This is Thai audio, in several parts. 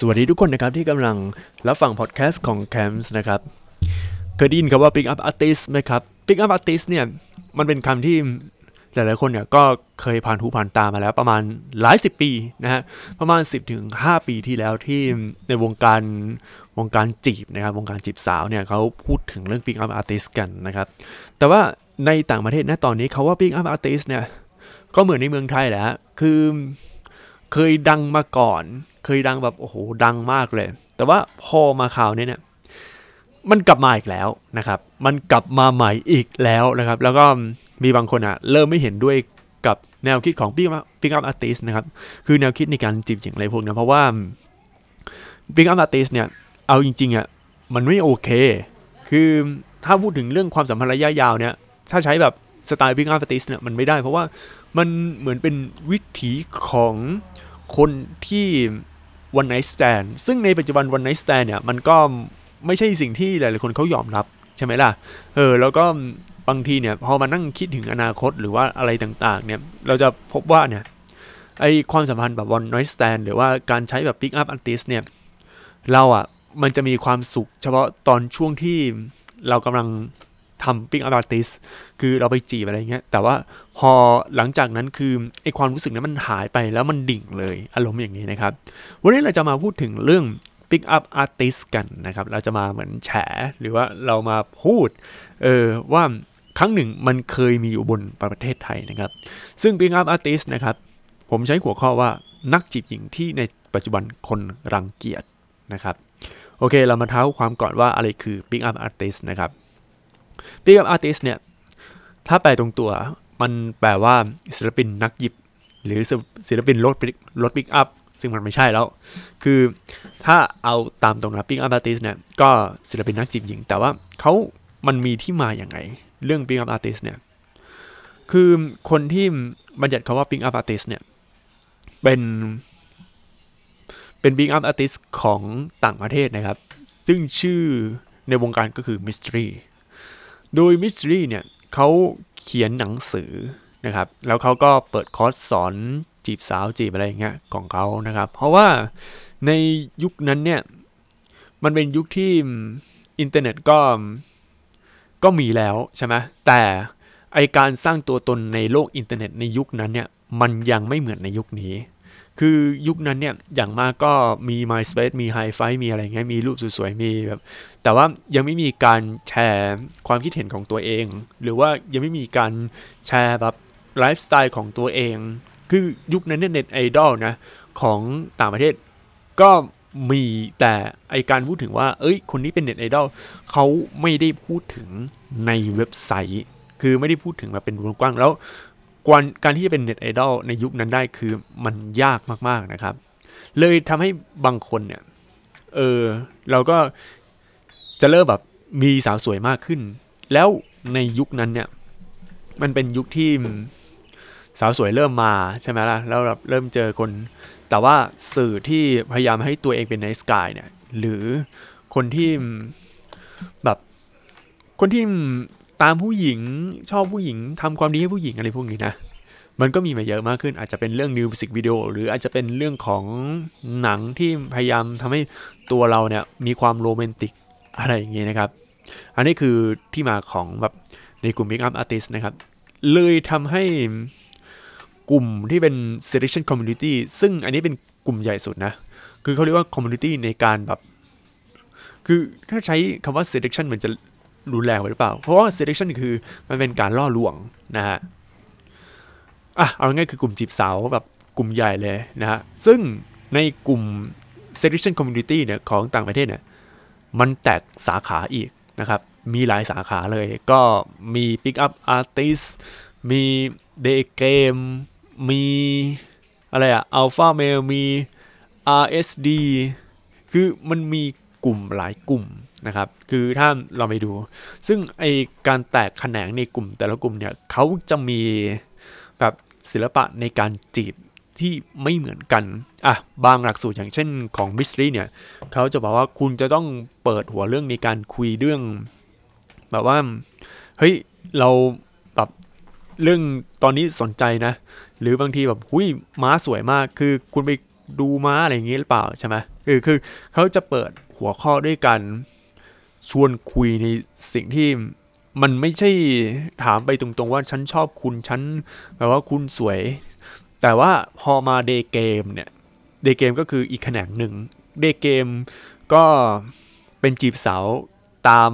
สวัสดีทุกคนนะครับที่กำลังรับฟังพอดแคสต์ของ Camps นะครับ เคยได้ยินคำว่า Pick Up Artist ไหมครับ Pick Up Artist เนี่ย มันเป็นคำที่หลายๆคนเนี่ยก็เคยผ่านหูผ่านตามาแล้วประมาณหลายสิบปีนะฮะ ประมาณ 10ถึง5ปีที่แล้วที่ในวงการวงการจีบนะครับ วงการจีบสาวเนี่ยเขาพูดถึงเรื่อง Pick Up Artist กันนะครับ แต่ว่าในต่างประเทศนะตอนนี้เขาว่า Pick Up Artist เนี่ยก็เหมือนในเมืองไทยแหละคือ เคยดังมาก่อน เคยดังแบบโอ้โหดังมากเลย แต่ว่าพอมาข่าวนี้เนี่ยมันกลับมาอีกแล้วนะครับ มันกลับมาใหม่อีกแล้วนะครับ แล้วก็มีบางคนอะเริ่มไม่เห็นด้วยกับแนวคิดของ Pick Up Pick Up Artist นะครับ คือแนวคิดในการจีบหญิงอะไรพวกนี้เพราะว่า Pick Up Artist เนี่ย เอาจริงๆอะมันไม่โอเค คือถ้าพูดถึงเรื่องความสัมพันธ์ระยะยาวเนี่ย ถ้าใช้แบบสไตล์ Pick Up Artist เนี่ยมันไม่ได้เพราะว่า มันเหมือนเป็นวิถีของคนที่ one night stand ซึ่งในปัจจุบัน one night stand เนี่ยมันก็ไม่ใช่สิ่งที่หลายๆคนเขายอมรับใช่ไหมล่ะ เออ แล้วก็บางทีเนี่ยพอมานั่งคิดถึงอนาคตหรือว่าอะไรต่างๆ เนี่ย เราจะพบว่าเนี่ยไอความสัมพันธ์แบบ one night stand หรือว่าการใช้แบบ pick up artist เนี่ย เราอะมันจะมีความสุขเฉพาะตอนช่วงที่เรากำลัง ทำ pick up artist คือเราไปจีบอะไรเงี้ย แต่ว่าพอหลังจากนั้นคือไอความรู้สึกนั้นมันหายไปแล้วมันดิ่งเลยอารมณ์อย่างนี้นะครับ วันนี้เราจะมาพูดถึงเรื่อง pick up artist กันนะครับ เราจะมาเหมือนแฉหรือว่าเรามาพูดเออว่าครั้งหนึ่งมันเคยมีอยู่บนประเทศไทยนะครับ ซึ่ง pick up artist นะครับ ผมใช้หัวข้อว่านักจีบหญิงที่ในปัจจุบันคนรังเกียจนะครับ โอเค เรามาเท้าความก่อนว่าอะไรคือ pick up artist นะครับ pick up artist เนี่ย ถ้าแปลตรงตัว มันแปลว่าศิลปินนักหยิบ หรือศิลปินรถรถปิกอัพซึ่งมันไม่ใช่แล้ว คือถ้าเอาตามตรงนะ pick up artist เนี่ย ก็ศิลปินนักจีบหญิง แต่ว่าเขามันมีที่มาอย่างไง เรื่อง pick up artist เนี่ย คือคนที่บัญญัติคำว่า pick up artist เนี่ย เป็น เป็น pick up artist ของต่างประเทศนะครับ ซึ่งชื่อในวงการก็คือ Mystery โดย Mystery เนี่ยเขาเขียนหนังสือนะครับ แล้วเขาก็เปิดคอร์สสอนจีบสาวจีบอะไรอย่างเงี้ยของเขานะครับ เพราะว่าในยุคนั้นเนี่ยมันเป็นยุคที่อินเทอร์เน็ตก็ก็มีแล้วใช่ไหมแต่ไอการสร้างตัวตนในโลกอินเทอร์เน็ตในยุคนั้นเนี่ยมันยังไม่เหมือนในยุคนี้ คือยุคนั้นเนี่ยอย่างมากก็มี MySpace มี Hi5 มีอะไรเงี้ยมีรูปสวยๆมีแบบ แต่ว่ายังไม่มีการแชร์ความคิดเห็นของตัวเอง หรือว่ายังไม่มีการแชร์แบบไลฟ์สไตล์ของตัวเอง คือยุคนั้นเนี่ยเน็ตไอดอลนะของต่างประเทศ ก็มีแต่ไอการพูดถึงว่า เอ้ย คนนี้เป็นเน็ตไอดอลเขาไม่ได้พูดถึงในเว็บไซต์ คือไม่ได้พูดถึงมาเป็นวงกว้างแล้ว การการที่จะเป็นเน็ตไอดอลในยุคนั้นได้คือมันยากมากๆนะครับ เลยทำให้บางคนเนี่ย เออเราก็จะเริ่มแบบมีสาวสวยมากขึ้น แล้วในยุคนั้นเนี่ย มันเป็นยุคที่สาวสวยเริ่มมาใช่ไหมล่ะ แล้วแบบเริ่มเจอคน แต่ว่าสื่อที่พยายามให้ตัวเองเป็นไนสกายเนี่ย หรือคนที่แบบคนที่ ตามผู้หญิงชอบผู้หญิงทำความดีให้ผู้หญิงอะไรพวกนี้นะมันก็มีมาเยอะมากขึ้นอาจจะเป็นเรื่องมิวสิกวิดีโอหรืออาจจะเป็นเรื่องของหนังที่พยายามทำให้ตัวเราเนี่ยมีความโรแมนติกอะไรอย่างเงี้ยนะครับ อันนี้คือที่มาของแบบในกลุ่ม Make Up Artist นะครับ เลยทำให้กลุ่มที่เป็น selection community ซึ่งอันนี้เป็นกลุ่มใหญ่สุดนะ คือเขาเรียกว่า community ในการแบบ คือถ้าใช้คำว่า selection เหมือนจะ รุนแรงไปหรือเปล่า เพราะว่า selection คือมันเป็นการล่อลวงนะฮะอะเอาง่ายคือกลุ่มจีบสาวแบบกลุ่มใหญ่เลยนะฮะซึ่งในกลุ่ม selection community เนี่ยของต่างประเทศเนี่ยมันแตกสาขาอีกนะครับ มีหลายสาขาเลยก็มี pick up artist มี day game มีอะไรอะ alpha male มี RSD คือมันมีกลุ่มหลายกลุ่ม นะครับ คือถ้าเราไปดู ซึ่งไอการแตกแขนงในกลุ่มแต่ละกลุ่มเนี่ยเขาจะมีแบบศิลปะในการจีบที่ไม่เหมือนกัน อะ บางหลักสูตรอย่างเช่นของ Mystery เนี่ย เขาจะบอกว่าคุณจะต้องเปิดหัวเรื่องในการคุยเรื่อง แบบว่า เฮ้ย เราแบบเรื่องตอนนี้สนใจนะ หรือบางทีแบบ หุยม้าสวยมาก คือคุณไปดูม้าอะไรอย่างงี้หรือเปล่าใช่ไหมคือ คือเขาจะเปิดหัวข้อด้วยกัน ชวนคุยในสิ่งที่มันไม่ใช่ถามไปตรงๆว่าฉันชอบคุณฉันแบบว่าคุณสวย แต่ว่าพอมา day game เนี่ย day game ก็คืออีกแขนงหนึ่ง day game ก็เป็นจีบสาวตาม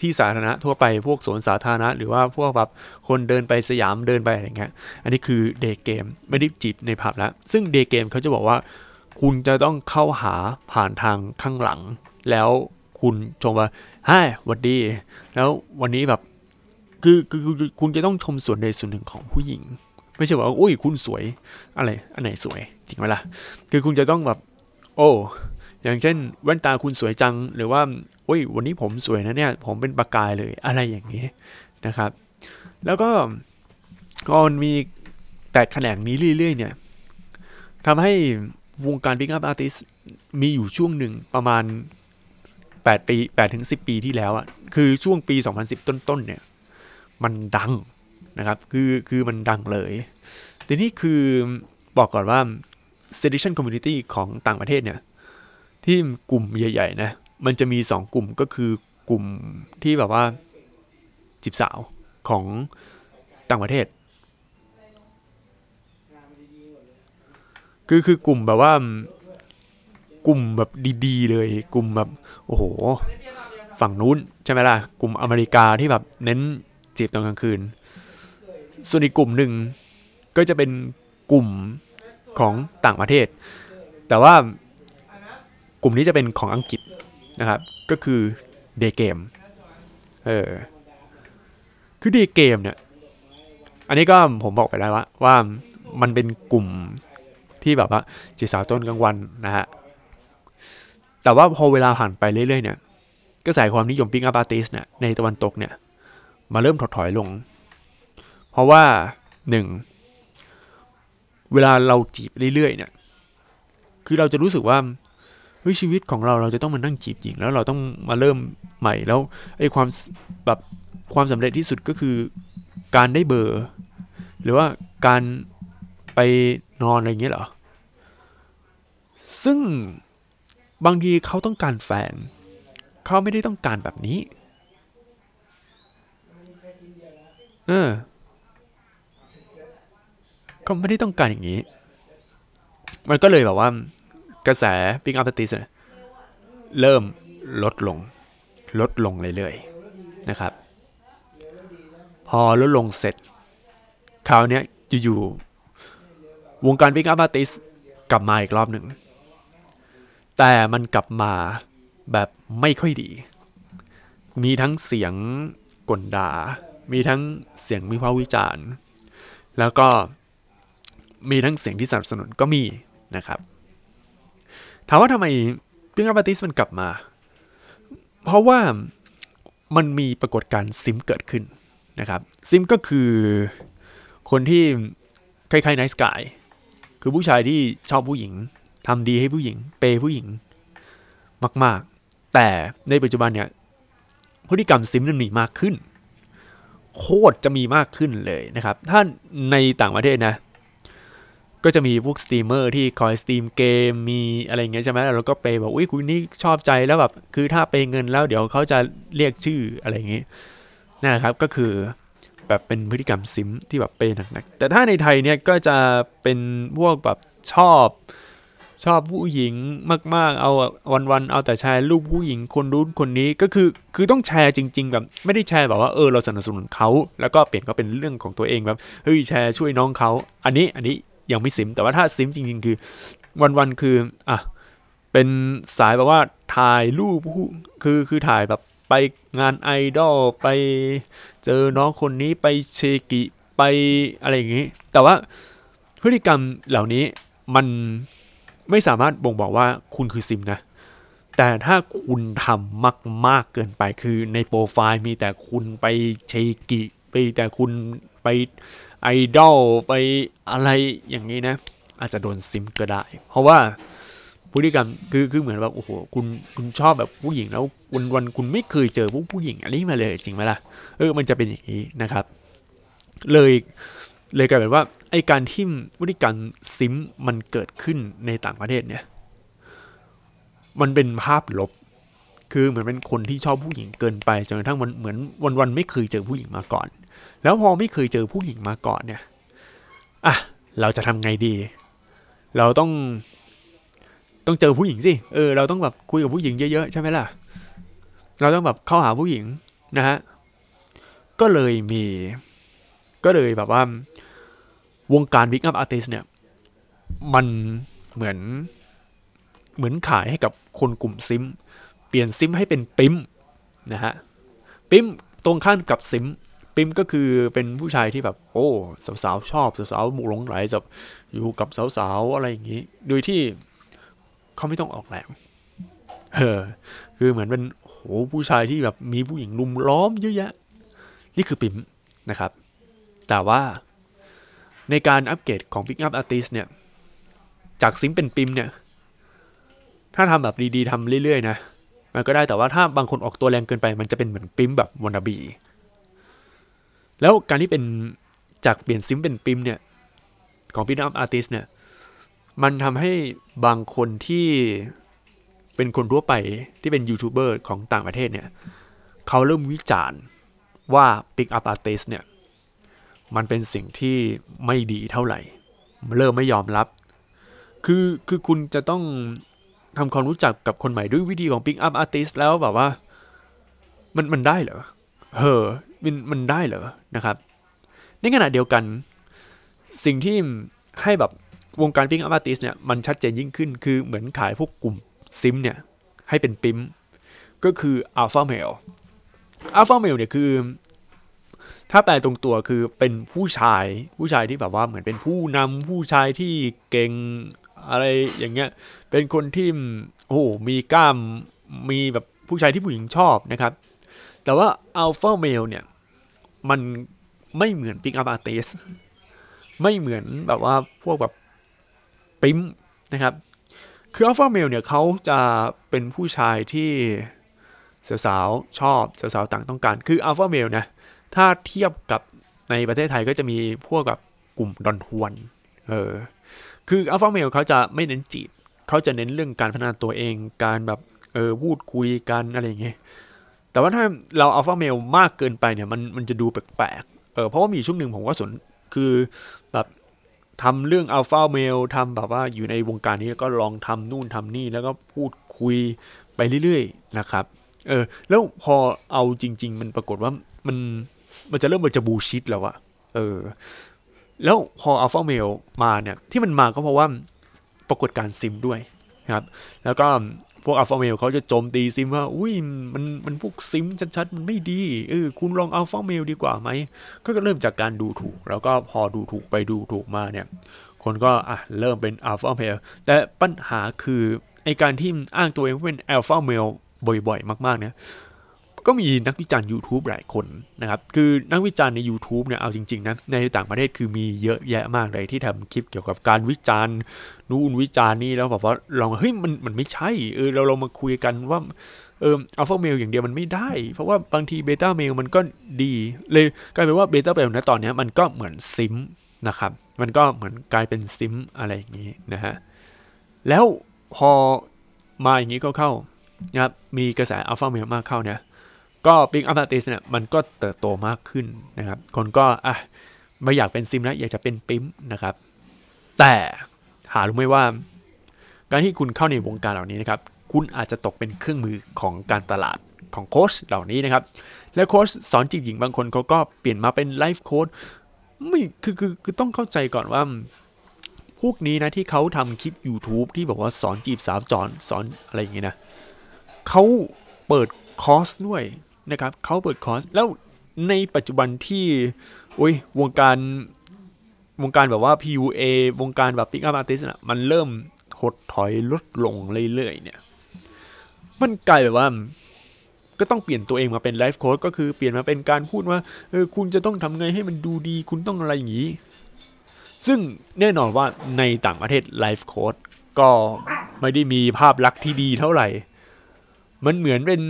ที่สาธารณะทั่วไปพวกสวนสาธารณะ หรือว่าพวกแบบคนเดินไปสยามเดินไปอะไรเงี้ยอันนี้คือ day game ไม่ได้จีบในผับแล้ว ซึ่ง day game เขาจะบอกว่า คุณจะต้องเข้าหาผ่านทางข้างหลัง แล้ว คุณชมว่าเฮ้ยหวัดดี แล้ววันนี้แบบคือคือ,ค,อคุณจะต้องชมส่วนใดส่วนหนึ่งของผู้หญิง ไม่ใช่ว่าอุ้ยคุณสวยอะไรอันไหนสวยจริงไหมล่ะคือคุณจะต้องแบบ โอ้อย่างเช่น แว่นตาคุณสวยจัง หรือว่าโอ้ย วันนี้ผมสวยนะเนี่ย ผมเป็นประกายเลยอะไรอย่างนี้นะครับ แล้วก็ก็มีแต่แขนงนี้เรื่อยๆเนี่ยทำให้วงการ Big Up Artist มีอยู่ช่วงหนึ่งประมาณ 8ปี8ถึง10 ปีที่แล้วอะคือช่วงปี 2010 ต้นๆเนี่ย มันดังนะครับ คือคือมันดังเลย ทีนี้คือบอกก่อนว่า sedition community ของต่างประเทศเนี่ย ที่กลุ่มใหญ่ๆนะ มันจะมี 2 กลุ่มก็คือกลุ่มที่แบบว่าจีบสาวของต่างประเทศ คือคือกลุ่มแบบว่า กลุ่มแบบดีๆ เลย กลุ่มแบบโอ้โห ฝั่งนู้นใช่ไหมล่ะ กลุ่มอเมริกาที่แบบเน้นจีบตอนกลางคืน ส่วนอีกกลุ่มหนึ่งก็จะเป็นกลุ่มของต่างประเทศ แต่ว่ากลุ่มนี้จะเป็นของอังกฤษนะครับ ก็คือเดย์เกมเออคือเดย์เกมเนี่ย อันนี้ก็ผมบอกไปแล้วว่าว่ามันเป็นกลุ่มที่แบบว่าจีสาวต้นกลางวันนะฮะ แต่ว่าพอเวลาผ่านไปเรื่อยๆเนี่ยกระแสความนิยมปิงอัพอาร์ติสเนี่ยในตะวันตกเนี่ยมาเริ่มถดถอยลง เพราะว่าหนึ่งเวลาเราจีบเรื่อยๆเนี่ยคือเราจะรู้สึกว่าเฮ้ยชีวิตของเราเราจะต้องมานั่งจีบหญิงแล้วเราต้องมาเริ่มใหม่แล้วไอ้ความแบบความสำเร็จที่สุดก็คือการได้เบอร์ หรือว่าการไปนอนอะไรเงี้ยเหรอ ซึ่ง บางทีเขาต้องการแฟน เขาไม่ได้ต้องการแบบนี้ เออเขาไม่ได้ต้องการอย่างนี้ มันก็เลยแบบว่า กระแส Big Up Artist เริ่มลดลง ลดลงเรื่อยๆนะครับ พอลดลงเสร็จคราวนี้อยู่ๆวงการ Big Up Artist กลับมาอีกรอบหนึ่ง แต่มันกลับมาแบบไม่ค่อยดี มีทั้งเสียงกลด่า มีทั้งเสียงวิพากษ์วิจารณ์ แล้วก็มีทั้งเสียงที่สนับสนุนก็มีนะครับ ถามว่าทำไมเพิงค์อาร์ติสมันกลับมา เพราะว่ามันมีปรากฏการณ์ซิมเกิดขึ้นนะครับ ซิมก็คือคนที่คล้ายๆไนส์กาย คือผู้ชายที่ชอบผู้หญิง ทำดีให้ผู้หญิง เปยผู้หญิง มาก ๆ แต่ในปัจจุบันเนี่ยพฤติกรรมซิมมันมีมากขึ้น โคตรจะมีมากขึ้นเลยนะครับ ถ้าในต่างประเทศนะ ก็จะมีพวกสตรีมเมอร์ที่คอยสตรีมเกมมีอะไรเงี้ยใช่ไหมแล้วก็ไปบอกอุ้ยคุณนี่ชอบใจแล้วแบบคือถ้าเปย์เงินแล้วเดี๋ยวเขาจะเรียกชื่ออะไรเงี้ยนั่นแหละครับก็คือแบบเป็นพฤติกรรม simp ที่แบบเปย์หนักๆแต่ถ้าในไทยเนี่ยก็จะเป็นพวกแบบชอบ ชอบผู้หญิงมาก ๆ เออวันๆเอาแต่แชร์รูปผู้หญิงคนนู้นคนนี้ก็คือคือต้องแชร์จริง ๆ แบบไม่ได้แชร์แบบว่าเออเราสนับสนุนเขาแล้วก็เปลี่ยนก็เป็นเรื่องของตัวเองแบบเฮ้ยแชร์ช่วยน้องเขาอันนี้อันนี้ยังไม่ซิมแต่ว่าถ้าซิมจริง ๆ คือ วันๆคืออะเป็นสายแบบว่าถ่ายรูปผู้คือคือถ่ายแบบไปงานไอดอลไปเจอน้องคนนี้ไปเชกิไปอะไรอย่างนี้ แต่ว่าพฤติกรรมเหล่านี้มัน ไม่สามารถบ่งบอกว่าคุณคือซิมนะ แต่ถ้าคุณทำมากมากเกินไปคือในโปรไฟล์มีแต่คุณไปเชกิไปแต่คุณไปไอดอลไปอะไรอย่างนี้นะ อาจจะโดนซิมก็ได้ เพราะว่าพฤติกรรมคือคือเหมือนแบบโอ้โหคุณคุณชอบแบบผู้หญิงแล้ววันวันคุณไม่เคยเจอผู้ผู้หญิงอันนี้มาเลยจริงไหมล่ะเออมันจะเป็นอย่างนี้นะครับ เลย เลยกลายเป็นว่าไอการที่วิธีการซิมมันเกิดขึ้นในต่างประเทศเนี่ย มันเป็นภาพลบ คือเหมือนเป็นคนที่ชอบผู้หญิงเกินไปจนกระทั่งมันเหมือนวันๆไม่เคยเจอผู้หญิงมาก่อน แล้วพอไม่เคยเจอผู้หญิงมาก่อนเนี่ยอะเราจะทำไงดี เราต้องต้องเจอผู้หญิงสิเออเราต้องแบบคุยกับผู้หญิงเยอะๆใช่ไหมล่ะ เราต้องแบบเข้าหาผู้หญิงนะฮะก็เลยมี ก็เลยแบบว่าวงการ Big Up Artist เนี่ย มันเหมือนเหมือนขายให้กับคนกลุ่มซิม เปลี่ยนซิมให้เป็นปิมนะฮะ ปิมตรงข้ามกับซิม ปิมก็คือเป็นผู้ชายที่แบบ โอ้ สาวๆ ชอบสาวๆมุกหลงไหลจะอยู่กับสาวๆ อะไรอย่างนี้ โดยที่เขาไม่ต้องออกแรงเออคือเหมือนเป็นโหผู้ชายที่แบบมีผู้หญิงลุมล้อมเยอะแยะ นี่คือปิมนะครับ แต่ว่าในการอัปเกรดของ Pick Up Artist เนี่ย จากซิมเป็นปิมเนี่ย ถ้าทำแบบดีๆทำเรื่อยๆนะ มันก็ได้แต่ว่าถ้าบางคนออกตัวแรงเกินไป มันจะเป็นเหมือนปิมแบบวอนาบี แล้วการที่เป็นจากเปลี่ยนซิมเป็นปิมเนี่ย ของ Pick Up Artist เนี่ย มันทำให้บางคนที่เป็นคนทั่วไปที่เป็นยูทูบเบอร์ของต่างประเทศเนี่ย เขาเริ่มวิจารณ์ว่า Pick Up Artist เนี่ย มันเป็นสิ่งที่ไม่ดีเท่าไหร่ เริ่มไม่ยอมรับ คือคือคุณจะต้องทำความรู้จักกับคนใหม่ด้วยวิธีของ Pick Up Artist แล้วแบบว่า มันมันได้เหรอเฮอมันมันได้เหรอนะครับ ในขณะเดียวกัน สิ่งที่ให้แบบวงการ Pick Up Artist เนี่ยมันชัดเจนยิ่งขึ้น คือเหมือนขายพวกกลุ่มซิมเนี่ย ให้เป็นปิมก็คือ Alpha Male Alpha Male เนี่ยคือ ถ้าแปลตรงตัวคือเป็นผู้ชายผู้ชายที่แบบว่าเหมือนเป็นผู้นำผู้ชายที่เก่งอะไรอย่างเงี้ย เป็นคนที่โอ้โหมีกล้ามมีแบบผู้ชายที่ผู้หญิงชอบนะครับ แต่ว่า Alpha Male เนี่ย มันไม่เหมือน Pick Up Artist ไม่เหมือนแบบว่าพวกแบบปิมนะครับ คือ Alpha Male เนี่ยเขาจะเป็นผู้ชายที่สาวๆชอบสาวๆต่างต้องการ คือ Alpha Male นะ ถ้าเทียบกับในประเทศไทยก็จะมีพวกแบบกลุ่มดอนทวนเออคืออัลฟาเมลเขาจะไม่เน้นจีบเขาจะเน้นเรื่องการพัฒนาตัวเอง การแบบเออพูดคุยกันอะไรอย่างเงี้ยแต่ว่าถ้าเราอัลฟาเมลมากเกินไปเนี่ยมันมันจะดูแปลกๆเออเพราะว่ามีช่วงหนึ่งผมก็สนคือแบบทำเรื่องอัลฟาเมลทำแบบว่าอยู่ในวงการนี้ก็ลองทำนู่นทำนี่แล้วก็พูดคุยไปเรื่อยๆนะครับ เออแล้วพอเอาจริง ๆ มันปรากฏว่ามัน มันจะเริ่มมันจะบูชิดแล้วอะเออ แล้วพออัลฟาเมลมาเนี่ย ที่มันมาก็เพราะว่าปรากฏการณ์ simp ด้วยนะครับ แล้วก็พวก alpha male เขาจะโจมตี simp ว่า อุ้ยมันมันพวก simp ชัดๆ มันไม่ดีเออคุณลอง alpha male ดีกว่าไหม ก็เริ่มจากการดูถูก แล้วก็พอดูถูกไปดูถูกมาเนี่ย คนก็อะเริ่มเป็น alpha male แต่ปัญหาคือไอการที่อ้างตัวเองว่าเป็น alpha male บ่อยๆ มากๆเนี่ย ก็มีนักวิจารณ์ YouTube หลายคนนะครับ คือนักวิจารณ์ใน YouTube เนี่ย เอาจริงๆนะ ในต่างประเทศคือมีเยอะแยะมากเลยที่ทำคลิปเกี่ยวกับการวิจารณ์นู่นวิจารณ์นี่แล้วแบบว่าลองเฮ้ยมันมันไม่ใช่ เออเราเรามาคุยกันว่าเออ alpha male อย่างเดียวมันไม่ได้ เพราะว่าบางที beta male มันก็ดีเลยกลายเป็นว่า beta male นะตอนนี้มันก็เหมือน simp นะครับ มันก็เหมือนกลายเป็น simp อะไรอย่างนี้นะฮะแล้วพอมาอย่างนี้เข้านะครับมีกระแส alpha male มากเข้าเนี่ย ก็ pick up artist เนี่ยมันก็เติบโตมากขึ้นนะครับ คนก็อะไม่อยากเป็นซิมแล้วอยากจะเป็นปิมนะครับ แต่หารู้ไหมว่า การที่คุณเข้าในวงการเหล่านี้นะครับ คุณอาจจะตกเป็นเครื่องมือของการตลาดของโค้ชเหล่านี้นะครับ และโค้ชสอนจีบหญิงบางคนเขาก็เปลี่ยนมาเป็นไลฟ์โค้ชไม่คือคือคือต้องเข้าใจก่อนว่า พวกนี้นะที่เขาทำคลิป YouTube ที่บอกว่าสอนจีบสาวจอนสอนอะไรอย่างเงี้ยนะเขาเปิดคอร์สด้วย นะครับเขาเปิดคอร์สแล้วในปัจจุบันที่โอ้ยวงการวงการแบบว่า PUA วงการแบบ Pick Up Artist นะมันเริ่มหดถอยลดลงเรื่อยๆเนี่ย มันกลายแบบว่า ก็ต้องเปลี่ยนตัวเองมาเป็นไลฟ์โค้ดก็คือเปลี่ยนมาเป็นการพูดว่าเออคุณจะต้องทำไงให้มันดูดี คุณต้องอะไรอย่างนี้ ซึ่งแน่นอนว่าในต่างประเทศไลฟ์โค้ดก็ไม่ได้มีภาพลักษณ์ที่ดีเท่าไหร่ มันเหมือนเป็น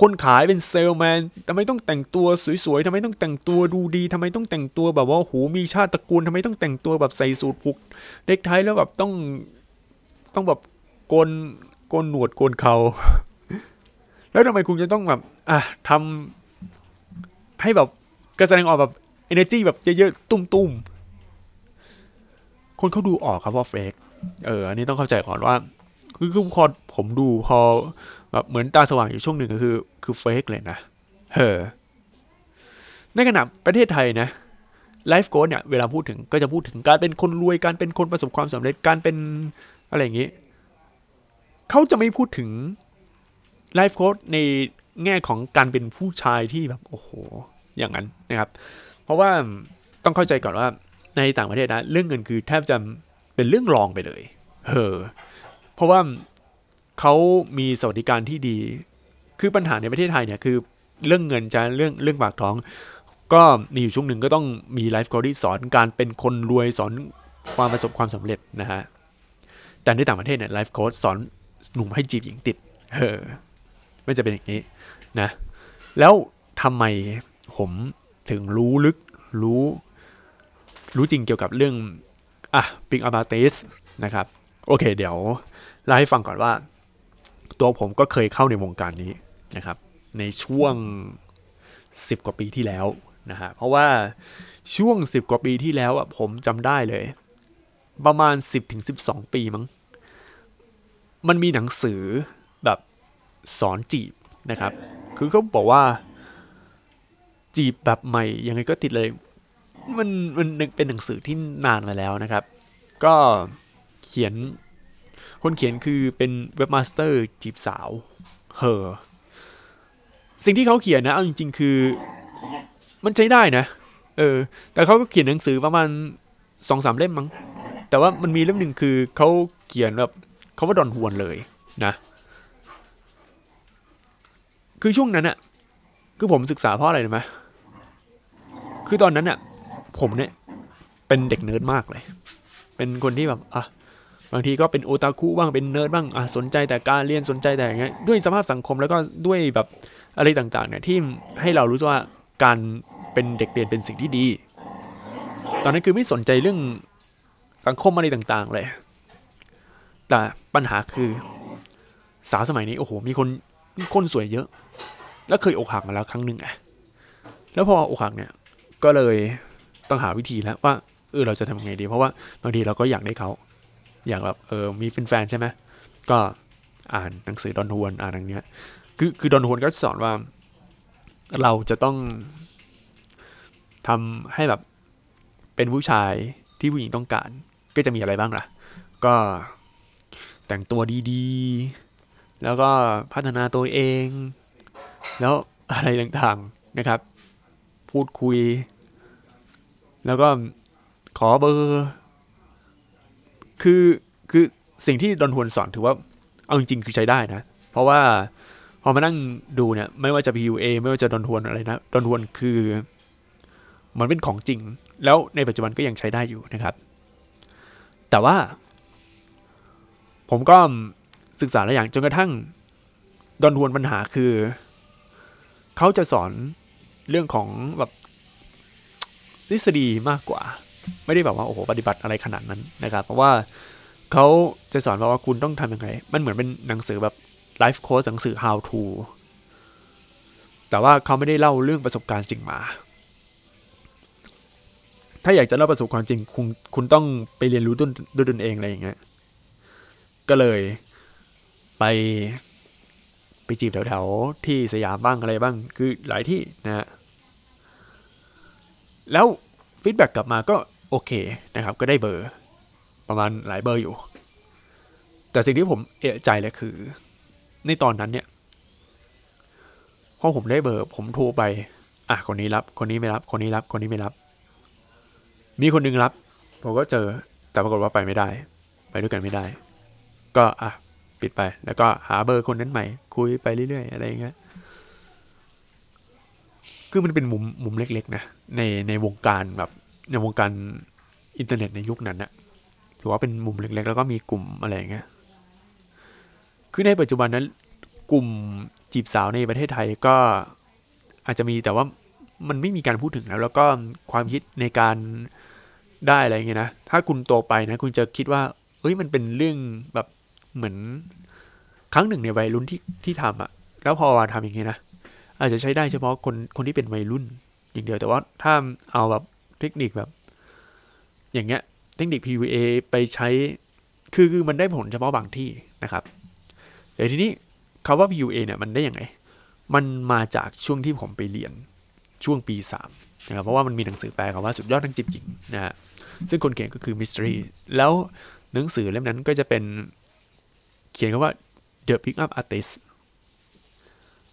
คนขายเป็นเซลแมนทำไมต้องแต่งตัวสวยๆทำไมต้องแต่งตัวดูดีทำไมต้องแต่งตัวแบบว่าโหมีชาติตระกูลทำไมต้องแต่งตัวแบบใส่สูทผูกเด็กไทยแล้วแบบต้องต้องแบบโกนโกนหนวดโกนเขา แล้วทำไมคุณจะต้องแบบ อะทำให้แบบกระแสดงออกแบบ energy แบบเยอะๆตุ้มๆ คนเขาดูออกครับว่าเฟกเออ อันนี้ต้องเข้าใจก่อนว่า คือคือพอผมดูพอ แบบเหมือนตาสว่างอยู่ช่วงหนึ่งก็คือ คือเฟกเลยนะเฮ้อในขณะประเทศไทยนะไลฟ์โค้ดเนี่ยเวลาพูดถึงก็จะพูดถึงการเป็นคนรวยการเป็นคนประสบความสำเร็จการเป็นอะไรอย่างนี้เขาจะไม่พูดถึงไลฟ์โค้ดในแง่ของการเป็นผู้ชายที่แบบโอ้โหอย่างนั้นนะครับ เพราะว่าต้องเข้าใจก่อนว่าในต่างประเทศนะ เรื่องเงินคือแทบจะเป็นเรื่องรองไปเลยเออเพราะว่า เขามีสวัสดิการที่ดี คือปัญหาในประเทศไทยเนี่ยคือเรื่องเงินจะเรื่องเรื่องปากท้อง ก็มีอยู่ช่วงหนึ่งก็ต้องมี life coach ที่สอนการเป็นคนรวยสอนความประสบความสำเร็จนะฮะ แต่ในต่างประเทศเนี่ย life coach สอนหนุ่มให้จีบหญิงติด เออ ไม่จะเป็นอย่างนี้นะ แล้วทำไมผมถึงรู้ลึกรู้ รู้จริงเกี่ยวกับเรื่อง อะปิงอาบาเตสนะครับ โอเค เดี๋ยวเล่าให้ฟังก่อนว่า ตัวผมก็เคยเข้าในวงการนี้นะครับ ในช่วง 10 กว่าปีที่แล้วนะฮะเพราะว่าช่วง 10 กว่าปีที่แล้วอะผมจำได้เลย ประมาณ 10ถึง12 ปีมั้งมันมีหนังสือแบบสอนจีบนะครับ คือเขาบอกว่าจีบแบบใหม่ยังไงก็ติดเลย มันมันเป็นหนังสือที่นานมาแล้วนะครับ ก็เขียน คนเขียนคือเป็นเว็บมาสเตอร์จีบสาวเออสิ่งที่เขาเขียนนะเอาจริง ๆ คือมันใช้ได้นะ เออ แต่เขาก็เขียนหนังสือประมาณสองสามเล่มมั้ง แต่ว่ามันมีเล่มหนึ่งคือเขาเขียนแบบเขาว่าดอนฮวนเลยนะ คือช่วงนั้นอะคือผมศึกษาเพราะอะไรรู้ไหมคือตอนนั้นอะผมเนี่ยเป็นเด็กเนิร์ดมากเลย เป็นคนที่แบบอะ บางทีก็เป็นโอตาคุบ้างเป็นเนิร์ดบ้างอะสนใจแต่การเรียนสนใจแต่อย่างเงี้ยด้วยสภาพสังคมแล้วก็ด้วยแบบอะไรต่างๆเนี่ยที่ให้เรารู้ว่าการเป็นเด็กเรียนเป็นสิ่งที่ดี ตอนนั้นคือไม่สนใจเรื่องสังคมอะไรต่างๆเลย แต่ปัญหาคือสาวสมัยนี้โอ้โหมีคนคนสวยเยอะ แล้วเคยอกหักมาแล้วครั้งหนึ่งอะแล้วพออกหักเนี่ยก็เลยต้องหาวิธีแล้วว่าเออเราจะทำยังไงดี เพราะว่าบางทีเราก็อยากได้เขา อย่ากแบบเออมีแฟนใช่ไหมก็อ่านหนังสือดอนฮวนอ่านอย่างเนี้ยคือคือดอนฮวนก็สอนว่า เราจะต้องทำให้แบบเป็นผู้ชายที่ผู้หญิงต้องการ ก็จะมีอะไรบ้างล่ะ ก็แต่งตัวดีๆ แล้วก็พัฒนาตัวเอง แล้วอะไรต่างๆนะครับ พูดคุย แล้วก็ขอเบอร์ คือคือสิ่งที่ดอนฮวนสอนถือว่าเอาจริงๆคือใช้ได้นะ เพราะว่าพอมานั่งดูเนี่ยไม่ว่าจะ PUA ไม่ว่าจะดอนฮวนอะไรนะดอนฮวนคือมันเป็นของจริง แล้วในปัจจุบันก็ยังใช้ได้อยู่นะครับ แต่ว่า ผมก็ศึกษาหลายอย่างจนกระทั่งดอนฮวนปัญหาคือ เขาจะสอนเรื่องของแบบทฤษฎีมากกว่า ไม่ได้แบบว่าโอ้โหปฏิบัติอะไรขนาดนั้นนะครับ เพราะว่าเขาจะสอนว่าคุณต้องทำยังไง มันเหมือนเป็นหนังสือแบบไลฟ์โค้ดหนังสือ how to แต่ว่าเขาไม่ได้เล่าเรื่องประสบการณ์จริงมา ถ้าอยากจะเล่าประสบความจริง คุณคุณต้องไปเรียนรู้ด้วยด้วยตนเองอะไรอย่างเงี้ย ก็เลยไปไปจีบแถวๆที่สยามบ้างอะไรบ้าง คือหลายที่นะฮะแล้ว feedback กลับมาก็ โอเคนะครับ ก็ได้เบอร์ ประมาณหลายเบอร์อยู่ แต่สิ่งที่ผมเอะใจเลยคือ ในตอนนั้นเนี่ยพอผมได้เบอร์ ผมโทรไป อะคนนี้รับ คนนี้ไม่รับ คนนี้รับ คนนี้ไม่รับ มีคนหนึ่งรับ ผมก็เจอ แต่ปรากฏว่าไปไม่ได้ ไปด้วยกันไม่ได้ ก็อะปิดไป แล้วก็หาเบอร์คนนั้นใหม่ คุยไปเรื่อยๆ อะไรอย่างเงี้ย คือมันเป็นมุมมุมเล็กๆนะในในวงการแบบ ในวงการอินเทอร์เน็ตในยุคนั้นนะถือว่าเป็นมุมเล็ก ๆ แล้วก็มีกลุ่มอะไรอย่างเงี้ยคือในปัจจุบันนั้น กลุ่มจีบสาวในประเทศไทยก็อาจจะมีแต่ว่ามันไม่มีการพูดถึงแล้ว แล้วก็ความคิดในการได้อะไรเงี้ยนะถ้าคุณโตไปนะ คุณจะคิดว่า เอ้ยมันเป็นเรื่องแบบเหมือนครั้งหนึ่งในวัยรุ่นที่ที่ทำอะแล้วพอวาทำอย่างเงี้ยนะอาจจะใช้ได้เฉพาะคนคนที่เป็นวัยรุ่นอย่างเดียวแต่ว่าถ้าเอาแบบ เทคนิคแบบ อย่างเงี้ย เทคนิค PVA ไปใช้ คือคือมันได้ผลเฉพาะบางที่นะครับแต่ทีนี้คาว่า PUA เนี่ยมันได้ยังไง มันมาจากช่วงที่ผมไปเรียนช่วงปี3นะครับ เพราะว่ามันมีหนังสือแปลคำว่าสุดยอดทั้งจิบหญิงนะฮะ ซึ่งคนเขียนก็คือ Mystery แล้วหนังสือเล่มนั้นก็จะเป็นเขียนคำว่า The Pick Up Artist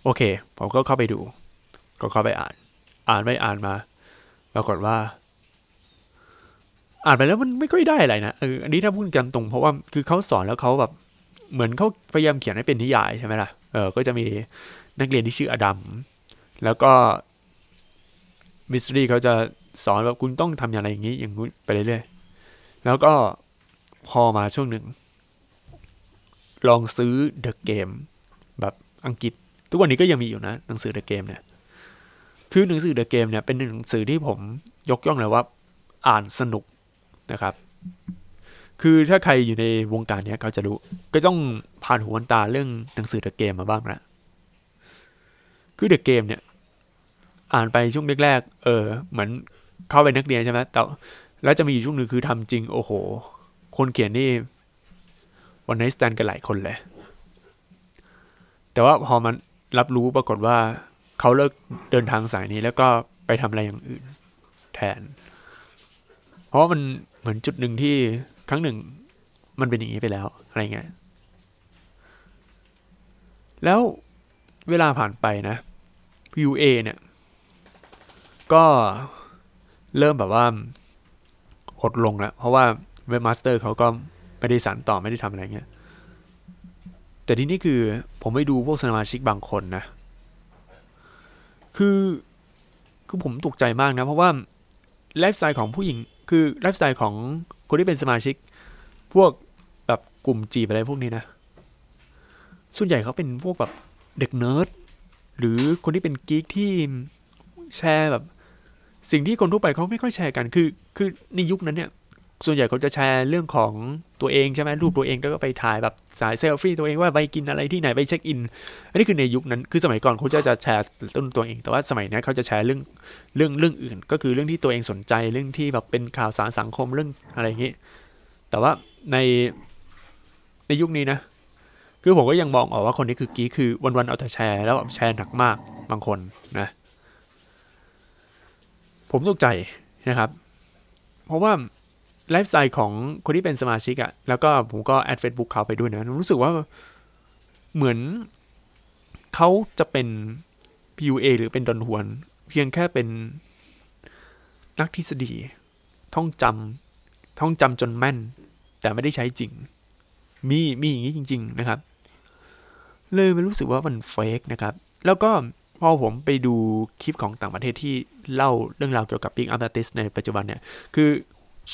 โอเค ผมก็เข้าไปดู ก็เข้าไปอ่าน อ่านไปอ่านมา ปรากฏว่า อ่านไปแล้วมันไม่ค่อยได้อะไรนะเอออันนี้ถ้าพูดกันตรงเพราะว่าคือเขาสอนแล้วเขาแบบ เหมือนเขาพยายามเขียนให้เป็นนิยายใช่ไหมล่ะเออก็จะมีนักเรียนที่ชื่ออดัมแล้วก็มิสทรีเขาจะสอนแบบคุณต้องทำอย่างไรอย่างนี้อย่างนู้นไปเรื่อยๆแล้วก็พอมาช่วงหนึ่ง ลองซื้อ The Game แบบอังกฤษ ทุกวันนี้ก็ยังมีอยู่นะ หนังสือ The Game เนี่ย คือหนังสือ The Game เนี่ยเป็นหนังสือที่ผมยกย่องเลยว่าอ่านสนุกนะครับ คือถ้าใครอยู่ในวงการเนี้ยเขาจะรู้ ก็ต้องผ่านหูวันตาเรื่องหนังสือเดอะเกมมาบ้างละคือเดอะเกมเนี่ย อ่านไปช่วงแรกๆเออ เหมือนเข้าไปนักเรียนใช่ไหมแต่แล้วจะมีอยู่ช่วงหนึ่งคือทำจริง โอ้โห คนเขียนนี่วันนี้สแตนกันหลายคนเลย แต่ว่าพอมันรับรู้ปรากฏว่า เขาเลิกเดินทางสายนี้แล้วก็ไปทำอะไรอย่างอื่น แทน เพราะว่ามันเหมือนจุดหนึ่งที่ครั้งหนึ่งมันเป็นอย่างนี้ไปแล้วอะไรเงี้ย แล้วเวลาผ่านไปนะ UA เนี่ย ก็เริ่มแบบว่าหดลงแล้ว เพราะว่าเว็บมาสเตอร์เขาก็ไม่ได้สานต่อไม่ได้ทำอะไรเงี้ย แต่ทีนี้คือผมไปดูพวกสมาชิกบางคนนะ คือคือผมตกใจมากนะ เพราะว่าไลฟ์สไตล์ของผู้หญิง คือไลฟ์สไตล์ของคนที่เป็นสมาชิก พวกแบบกลุ่มจีบอะไรพวกนี้นะ ส่วนใหญ่เขาเป็นพวกแบบเด็กเนิร์ดหรือคนที่เป็น geek ที่แชร์แบบ สิ่งที่คนทั่วไปเขาไม่ค่อยแชร์กัน คือ คือในยุคนั้นเนี่ย ส่วนใหญ่เขาจะแชร์เรื่องของตัวเองใช่ไหมรูปตัวเองก็ไปถ่ายแบบสายเซลฟี่ตัวเองว่าไปกินอะไรที่ไหนไปเช็คอิน อันนี้คือในยุคนั้นคือสมัยก่อนเขาจะจะแชร์ต้นตัวเอง แต่ว่าสมัยนี้เขาจะแชร์เรื่องเรื่องเรื่องอื่น ก็คือเรื่องที่ตัวเองสนใจเรื่องที่แบบเป็นข่าวสารสังคมเรื่องอะไรอย่างนี้ แต่ว่าในในยุคนี้นะ คือผมก็ยังมองออกว่าคนนี้คือกี้คือวันๆเอาแต่แชร์แล้วแชร์หนักมากบางคนนะ ผมตกใจนะครับ เพราะว่า ไลฟ์สไตล์ของคนที่เป็นสมาชิกอะแล้วก็ผมก็แอดเฟซบุ๊กเขาไปด้วยนะ รู้สึกว่าเหมือนเขาจะเป็น PUA หรือเป็นดอนหวน เพียงแค่เป็นนักทฤษฎี ท่องจำท่องจำจนแม่น แต่ไม่ได้ใช้จริง มีมีอย่างนี้จริง ๆ นะครับ เลยมันรู้สึกว่ามันเฟกนะครับ แล้วก็พอผมไปดูคลิปของต่างประเทศที่เล่าเรื่องราวเกี่ยวกับ Big Up Artist ในปัจจุบันเนี่ย คือ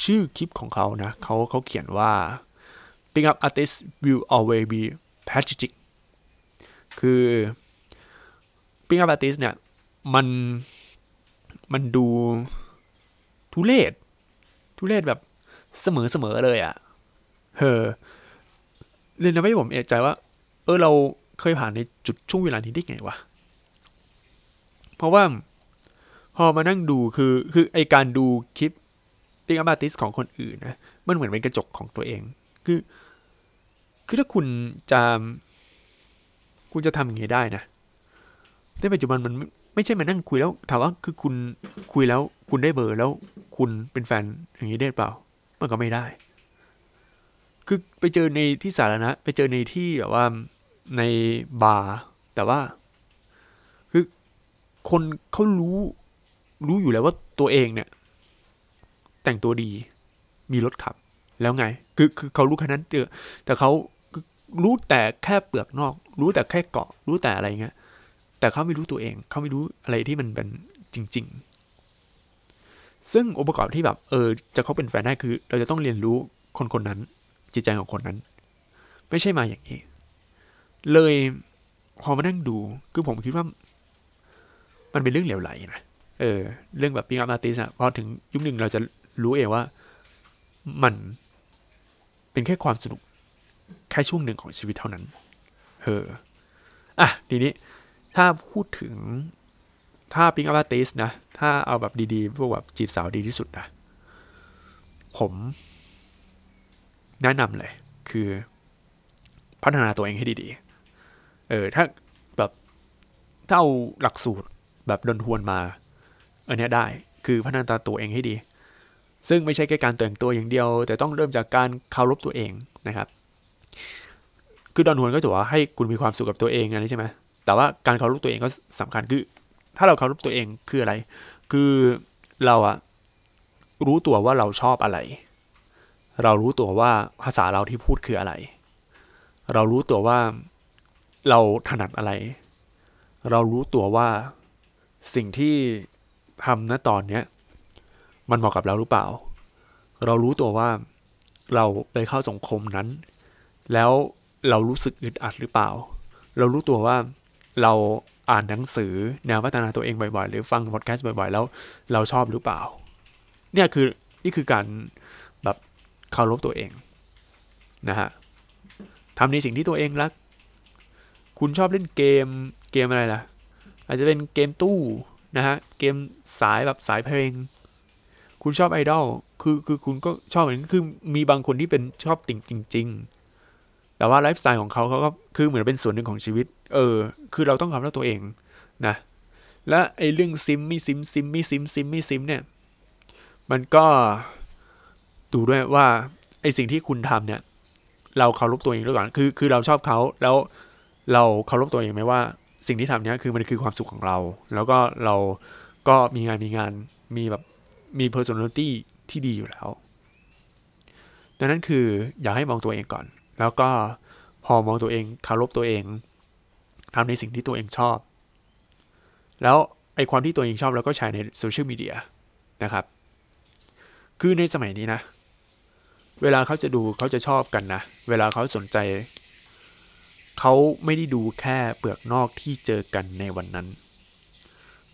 ชื่อคลิปของเขานะเขาเขาเขียนว่า Big Up Artist will always be pathetic คือ Big Up Artist เนี่ย มันมันดูทุเลศทุเลศแบบเสมอเสมอเลยอะ่ะเฮอเลยทำให้ผมเอะใจว่า เออเราเคยผ่านในจุดช่วงเวลานี้ได้ไงวะ เพราะว่า พอมานั่งดูคือคือไอการดูคลิป ปิกอัพอาร์ติสของคนอื่นนะมันเหมือนเป็นกระจกของตัวเอง คือ คือถ้าคุณจะ คุณจะทำอย่างนี้ได้นะในปัจจุบันมันไม่ใช่มานั่งคุยแล้วถามว่าคือคุณคุยแล้วคุณได้เบอร์แล้วคุณเป็นแฟนอย่างนี้ได้เปล่า มันก็ไม่ได้ คือไปเจอในที่สาธารณะไปเจอในที่แบบว่าในบาร์แต่ว่า คือคนเขารู้รู้อยู่แล้วว่าตัวเองเนี่ย แต่งตัวดี มีรถขับ แล้วไง คือคือเขารู้แค่นั้นเจอแต่เขารู้แต่แค่เปลือกนอก รู้แต่แค่เกาะ รู้แต่อะไรเงี้ย แต่เขาไม่รู้ตัวเอง เขาไม่รู้อะไรที่มันเป็นจริง ๆ ซึ่งองค์ประกอบที่แบบ เออ จะเขาเป็นแฟนได้คือ เราจะต้องเรียนรู้คนคนนั้น จิตใจของคนนั้น ไม่ใช่มาอย่างนี้ เลยพอมานั่งดู คือผมคิดว่า มันเป็นเรื่องเหลวไหลนะ เออ เรื่องแบบปิงอัพอาร์ติสอะพอถึงยุคหนึ่งเราจะ รู้เองว่ามันเป็นแค่ความสนุก แค่ช่วงหนึ่งของชีวิตเท่านั้น เออ อะ ทีนี้ ถ้าพูดถึง ถ้าปิงอัพอาร์ติสนะ ถ้าเอาแบบดีๆ พวกแบบจีบสาวดีที่สุดนะ ผมแนะนำเลย คือ พัฒนาตัวเองให้ดีๆ เออ ถ้าแบบถ้าเอาหลักสูตรแบบดนทวนมา อันนี้ได้ คือพัฒนาตัวเองให้ดี ซึ่งไม่ใช่แค่การแต่งตัวอย่างเดียว แต่ต้องเริ่มจากการเคารพตัวเองนะครับ คือดอนทวนก็จะว่าให้คุณมีความสุขกับตัวเองอะไรใช่ไหมแต่ว่าการเคารพตัวเองก็สำคัญคือ ถ้าเราเคารพตัวเองคืออะไร คือเราอะรู้ตัวว่าเราชอบอะไร เรารู้ตัวว่าภาษาเราที่พูดคืออะไร เรารู้ตัวว่าเราถนัดอะไร เรารู้ตัวว่าสิ่งที่ทำณตอนเนี้ย มันเหมาะกับเราหรือเปล่า เรารู้ตัวว่าเราไปเข้าสังคมนั้น แล้วเรารู้สึกอึดอัดหรือเปล่า เรารู้ตัวว่าเราอ่านหนังสือแนวพัฒนาตัวเองบ่อยๆ หรือฟังพอดแคสต์บ่อยๆ แล้วเราชอบหรือเปล่า เนี่ยคือนี่คือการแบบเคารพตัวเองนะฮะทำในสิ่งที่ตัวเองรัก คุณชอบเล่นเกมเกมอะไรล่ะ อาจจะเป็นเกมตู้นะฮะ เกมสายแบบสายเพลง คุณชอบไอดอลคือคือคุณก็ชอบเหมือนคือมีบางคนที่เป็นชอบติ่งจริง ๆ แต่ว่าไลฟ์สไตล์ของเขาเขาก็คือเหมือนเป็นส่วนหนึ่งของชีวิต เออ คือเราต้องทำแล้วตัวเองนะ และไอเรื่องซิมไม่ซิมซิมไม่ซิมซิมไม่ซิมเนี่ย มันก็ดูด้วยว่าไอสิ่งที่คุณทำเนี่ย เราเคารพตัวเองหรือเปล่าคือคือเราชอบเขาแล้วเราเคารพตัวเองไหมว่า สิ่งที่ทำเนี้ยคือมันคือความสุขของเรา แล้วก็เราก็มีงานมีงานมีแบบ มี personality ที่ดีอยู่แล้ว ดังนั้นคืออยากให้มองตัวเองก่อน แล้วก็พอมองตัวเองคารพตัวเองทำในสิ่งที่ตัวเองชอบ แล้วไอความที่ตัวเองชอบแล้วก็ใช้ในโซเชียลมีเดียนะครับ คือในสมัยนี้นะ เวลาเขาจะดูเขาจะชอบกันนะ เวลาเขาสนใจ เขาไม่ได้ดูแค่เปลือกนอกที่เจอกันในวันนั้น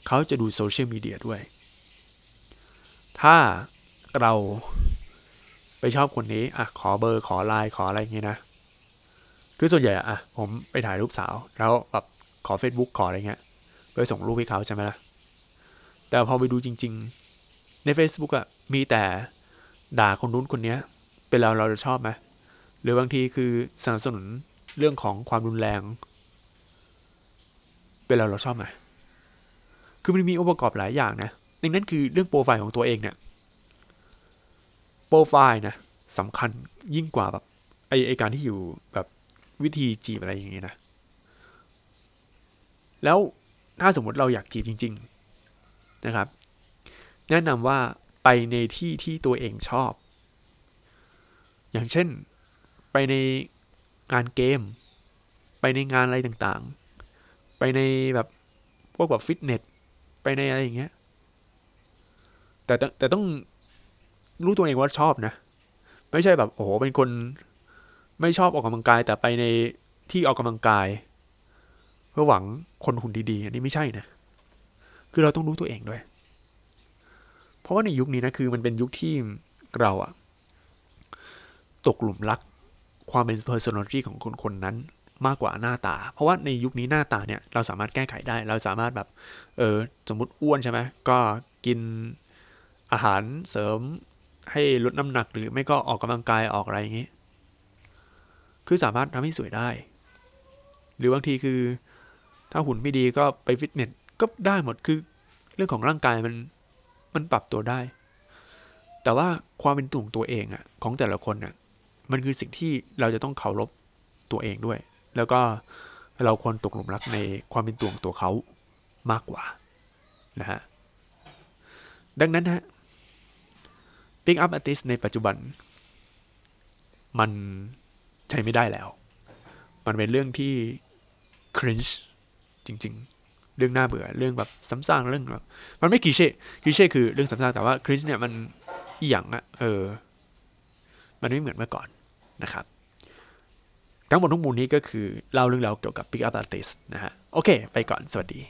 เขาจะดูโซเชียลมีเดียด้วย ถ้าเราไปชอบคนนี้อะขอเบอร์ขอไลน์ขออะไรอย่างเงี้ยนะ คือส่วนใหญ่อะผมไปถ่ายรูปสาว แล้วแบบขอ Facebook ขออะไรเงี้ยเพื่อส่งรูปให้เขาใช่ไหมล่ะ แต่พอไปดูจริง ๆ ใน Facebook อะมีแต่ด่าคนนู้นคนเนี้ย เป็นเราเราจะชอบไหมหรือบางทีคือสนับสนุนเรื่องของความรุนแรง เป็นเราเราชอบไหมคือมันมีองค์ประกอบหลายอย่างนะ ดังนั้นคือเรื่องโปรไฟล์ของตัวเองเนี่ยโปรไฟล์นะสำคัญยิ่งกว่าแบบไอไอการที่อยู่แบบวิธีจีบอะไรอย่างเงี้ยนะ แล้วถ้าสมมติเราอยากจีบจริง ๆนะครับ แนะนำว่าไปในที่ที่ตัวเองชอบ อย่างเช่นไปในงานเกม ไปในงานอะไรต่างๆ ไปในแบบพวกแบบฟิตเนส ไปในอะไรอย่างเงี้ย แต่แต่ต้องรู้ตัวเองว่าชอบนะ ไม่ใช่แบบโอ้โหเป็นคนไม่ชอบออกกำลังกาย แต่ไปในที่ออกกำลังกาย เพื่อหวังคนหุ่นดีๆ อันนี้ไม่ใช่นะ คือเราต้องรู้ตัวเองด้วย เพราะว่าในยุคนี้นะคือมันเป็นยุคที่เราอะตกหลุมรักความเป็น personality ของคนคนนั้นมากกว่าหน้าตา เพราะว่าในยุคนี้หน้าตาเนี่ยเราสามารถแก้ไขได้ เราสามารถแบบ เออสมมติอ้วนใช่ไหมก็กิน อาหารเสริมให้ลดน้ำหนักหรือไม่ก็ออกกำลังกายออกอะไรอย่างนี้ คือสามารถทำให้สวยได้ หรือบางทีคือ ถ้าหุ่นไม่ดีก็ไปฟิตเนสก็ได้หมดคือเรื่องของร่างกายมันมันปรับตัวได้ แต่ว่าความเป็นตัวของตัวเองอะของแต่ละคนอะมันคือสิ่งที่เราจะต้องเคารพตัวเองด้วย แล้วก็เราควรตกหลุมรักในความเป็นตัวของตัวเขามากกว่านะฮะดังนั้นฮะ Pick up artist ในปัจจุบัน มันใช้ไม่ได้แล้ว มันเป็นเรื่องที่ cringe จริง ๆ เรื่องน่าเบื่อ เรื่องแบบซ้ำซากเรื่องแบบมันไม่คีเช่คีเช่คือเรื่องซ้ำซากแต่ว่า cringe เนี่ยมันอีหยังอะเออ มันไม่เหมือนเมื่อก่อนนะครับทั้งหมดทั้งมวลนี้ก็คือเล่าเรื่องราวเกี่ยวกับ Pick Up Artist นะฮะ โอเค ไปก่อน สวัสดี